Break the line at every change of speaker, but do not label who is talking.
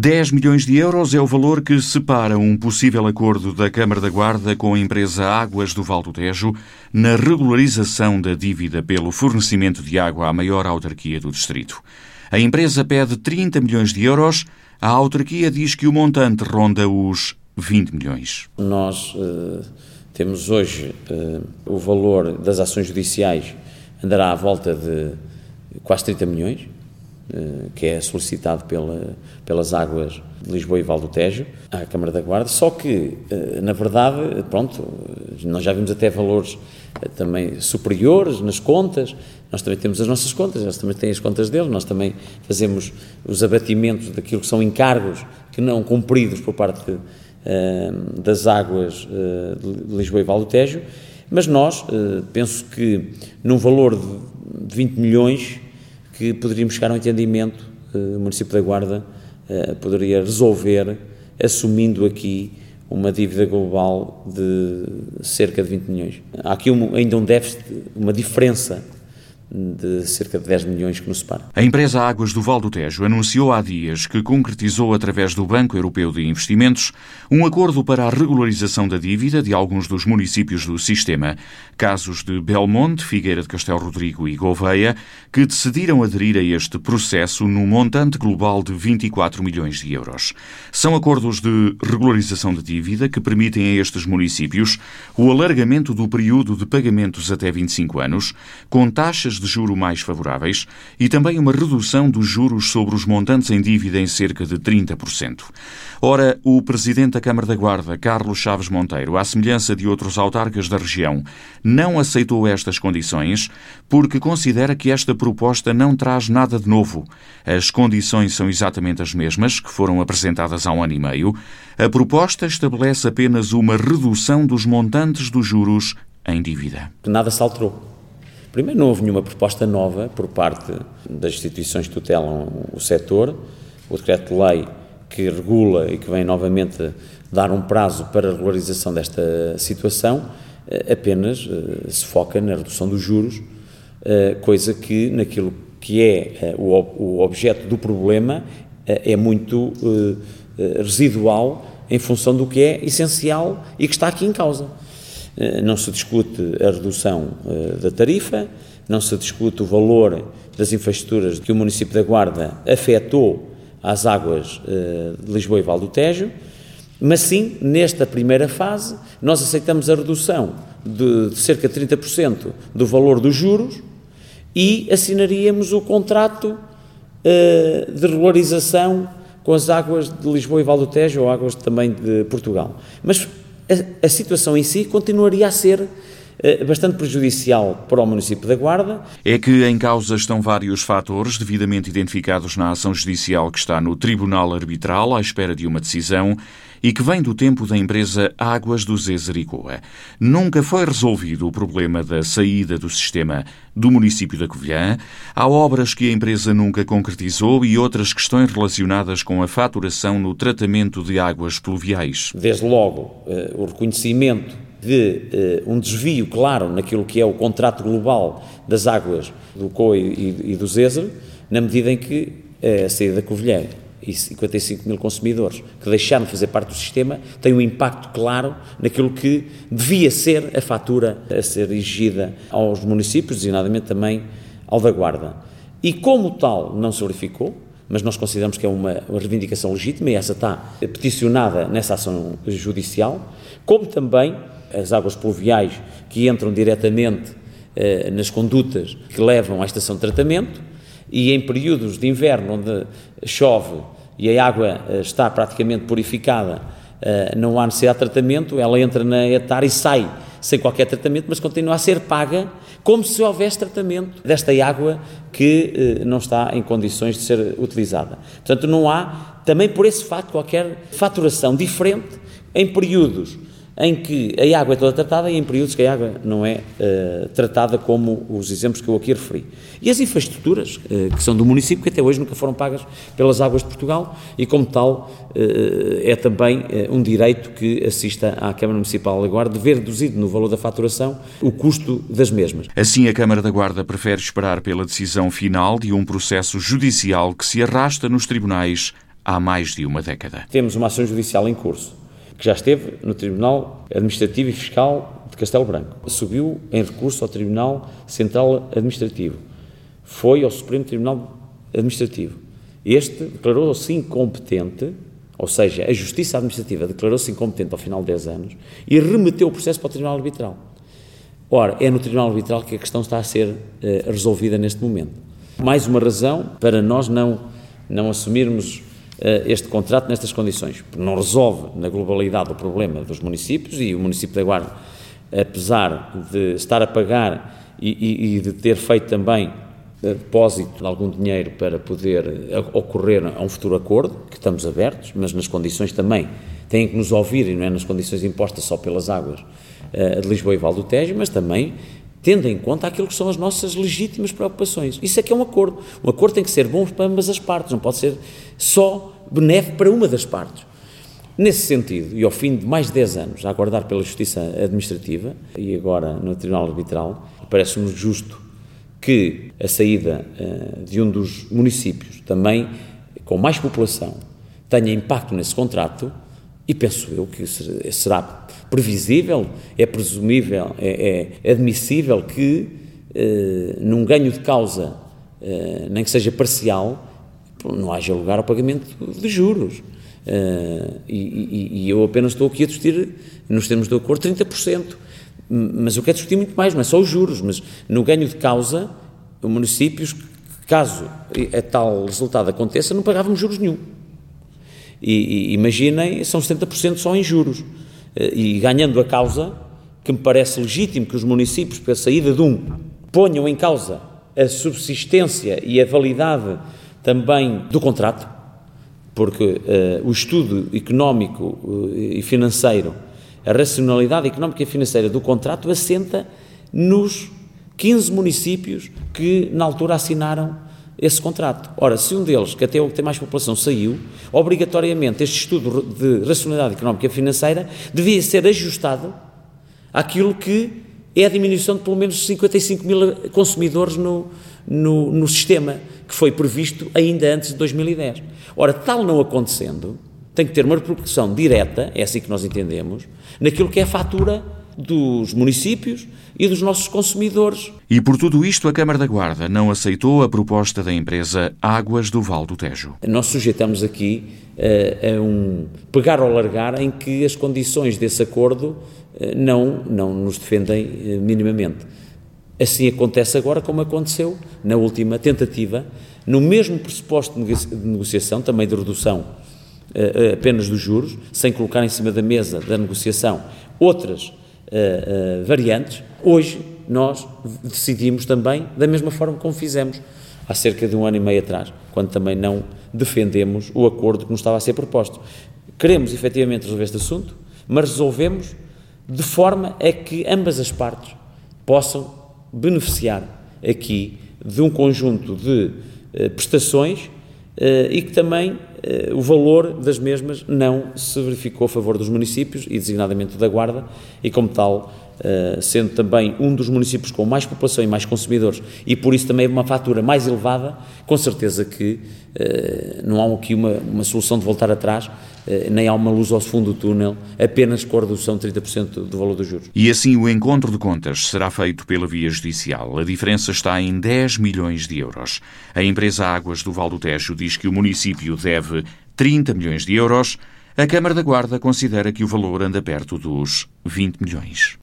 10 milhões de euros é o valor que separa um possível acordo da Câmara da Guarda com a empresa Águas do Val do Tejo na regularização da dívida pelo fornecimento de água à maior autarquia do distrito. A empresa pede 30 milhões de euros, a autarquia diz que o montante ronda os 20 milhões.
Nós uh, temos hoje uh, o valor das ações judiciais andará à volta de quase 30 milhões, que é solicitado pela, pelas águas de Lisboa e Val do Tejo à Câmara da Guarda, só que, na verdade, pronto, nós já vimos até valores também superiores nas contas, nós também temos as nossas contas, eles também têm as contas deles, nós também fazemos os abatimentos daquilo que são encargos que não cumpridos por parte das águas de Lisboa e Val do Tejo, mas nós, penso que num valor de 20 milhões que poderíamos chegar a um entendimento, o município da Guarda poderia resolver assumindo aqui uma dívida global de cerca de 20 milhões. Há aqui um, ainda um déficit, uma diferença de cerca de 10 milhões que nos separa.
A empresa Águas do Val do Tejo anunciou há dias que concretizou, através do Banco Europeu de Investimentos, um acordo para a regularização da dívida de alguns dos municípios do sistema, casos de Belmonte, Figueira de Castelo Rodrigo e Gouveia, que decidiram aderir a este processo num montante global de 24 milhões de euros. São acordos de regularização de dívida que permitem a estes municípios o alargamento do período de pagamentos até 25 anos, com taxas de juro mais favoráveis e também uma redução dos juros sobre os montantes em dívida em cerca de 30%. Ora, o presidente da Câmara da Guarda, Carlos Chaves Monteiro, à semelhança de outros autarcas da região, não aceitou estas condições porque considera que esta proposta não traz nada de novo. As condições são exatamente as mesmas que foram apresentadas há um ano e meio. A proposta estabelece apenas uma redução dos montantes dos juros em dívida.
Nada se alterou. Primeiro, não houve nenhuma proposta nova por parte das instituições que tutelam o setor. O decreto-lei que regula e que vem novamente dar um prazo para a regularização desta situação eh, apenas eh, se foca na redução dos juros, eh, coisa que naquilo que é o objeto do problema é muito residual em função do que é essencial e que está aqui em causa. Eh, não se discute a redução eh, da tarifa, não se discute o valor das infraestruturas que o município da Guarda afetou às águas eh, de Lisboa e Val do Tejo, mas sim, nesta primeira fase, nós aceitamos a redução de, cerca de 30% do valor dos juros e assinaríamos o contrato de regularização com as águas de Lisboa e Val do Tejo ou águas também de Portugal. Mas a, a situação em si continuaria a ser eh, bastante prejudicial para o município da Guarda.
É que em causa estão vários fatores devidamente identificados na ação judicial que está no Tribunal Arbitral à espera de uma decisão e que vem do tempo da empresa Águas do Zezericoa. Nunca foi resolvido o problema da saída do sistema do município da Covilhã. Há obras que a empresa nunca concretizou e outras questões relacionadas com a faturação no tratamento de águas pluviais.
Desde logo, eh, o reconhecimento de uh, um desvio claro naquilo que é o contrato global das águas do COI e, do Zezer, na medida em que uh, a saída da Covilhã e 55 mil consumidores que deixaram de fazer parte do sistema tem um impacto claro naquilo que devia ser a fatura a ser exigida aos municípios, designadamente também ao da Guarda. E como tal não se verificou, mas nós consideramos que é uma, uma reivindicação legítima e essa está peticionada nessa ação judicial, como também as águas pluviais que entram diretamente eh, nas condutas que levam à estação de tratamento e em períodos de inverno onde chove e a água eh, está praticamente purificada, eh, não há necessidade de tratamento, ela entra na etar e sai sem qualquer tratamento, mas continua a ser paga como se houvesse tratamento desta água que eh, não está em condições de ser utilizada. Portanto, não há, também por esse fato, qualquer faturação diferente em períodos em que a água é toda tratada e em períodos que a água não é uh, tratada como os exemplos que eu aqui referi. E as infraestruturas uh, que são do município, que até hoje nunca foram pagas pelas águas de Portugal e como tal uh, é também um direito que assista à Câmara Municipal da Guarda de ver reduzido no valor da faturação o custo das mesmas.
Assim, a Câmara da Guarda prefere esperar pela decisão final de um processo judicial que se arrasta nos tribunais há mais de uma década.
Temos uma ação judicial em curso, que já esteve no Tribunal Administrativo e Fiscal de Castelo Branco. Subiu em recurso ao Tribunal Central Administrativo. Foi ao Supremo Tribunal Administrativo. Este declarou-se incompetente, ou seja, a Justiça Administrativa declarou-se incompetente ao final de 10 anos e remeteu o processo para o Tribunal Arbitral. Ora, é no Tribunal Arbitral que a questão está a ser eh, resolvida neste momento. Mais uma razão para nós não, não assumirmos este contrato nestas condições, não resolve na globalidade o problema dos municípios e o município da Guarda, apesar de estar a pagar e, e, e de ter feito também depósito de algum dinheiro para poder ocorrer a um futuro acordo, que estamos abertos, mas nas condições também têm que nos ouvir, e não é nas condições impostas só pelas águas de Lisboa e Val do Tejo, mas também tendo em conta aquilo que são as nossas legítimas preocupações. Isso é que é um acordo. Um acordo tem que ser bom para ambas as partes, não pode ser só benéfico para uma das partes. Nesse sentido, e ao fim de mais de 10 anos a aguardar pela Justiça Administrativa e agora no Tribunal Arbitral, parece-nos justo que a saída uh, de um dos municípios, também com mais população, tenha impacto nesse contrato, e penso eu que será previsível, é presumível, é, é admissível que, uh, num ganho de causa, uh, nem que seja parcial, não haja lugar ao pagamento de juros. E, e, e, eu apenas estou aqui a discutir, nos termos de acordo, 30%. Mas eu quero discutir muito mais, não é só os juros, mas no ganho de causa, os municípios, caso a tal resultado aconteça, não pagávamos juros nenhum. E, e imaginem, são 70% só em juros. Eh, e ganhando a causa, que me parece legítimo que os municípios, pela saída de um, ponham em causa a subsistência e a validade também do contrato, porque uh, o estudo económico uh, e financeiro a racionalidade económica e financeira do contrato assenta nos 15 municípios que na altura assinaram esse contrato. Ora, se um deles, que até é o que tem mais população, saiu, obrigatoriamente este estudo de racionalidade económica e financeira devia ser ajustado àquilo que é a diminuição de pelo menos 55 mil consumidores no, no, no sistema, que foi previsto ainda antes de 2010. Ora, tal não acontecendo, tem que ter uma repercussão direta, é assim que nós entendemos, naquilo que é a fatura dos municípios e dos nossos consumidores.
E por tudo isto, a Câmara da Guarda não aceitou a proposta da empresa Águas do Val do Tejo.
Nós sujeitamos aqui uh, a um pegar ou largar em que as condições desse acordo uh, não, não nos defendem uh, minimamente. Assim acontece agora como aconteceu na última tentativa, no mesmo pressuposto de negociação, também de redução apenas dos juros, sem colocar em cima da mesa da negociação outras uh, variantes, hoje nós decidimos também da mesma forma como fizemos há cerca de um ano e meio atrás, quando também não defendemos o acordo que nos estava a ser proposto. Queremos efetivamente resolver este assunto, mas resolvemos de forma a que ambas as partes possam beneficiar aqui de um conjunto de uh, prestações e que também eh, o valor das mesmas não se verificou a favor dos municípios e designadamente da Guarda e como tal Uh, sendo também um dos municípios com mais população e mais consumidores, e por isso também uma fatura mais elevada, com certeza que uh, não há aqui uma, uma solução de voltar atrás, nem há uma luz ao fundo do túnel, apenas com a redução de 30% do valor dos juros.
E assim o encontro de contas será feito pela via judicial. A diferença está em 10 milhões de euros. A empresa Águas do Val do Tejo diz que o município deve 30 milhões de euros. A Câmara da Guarda considera que o valor anda perto dos 20 milhões.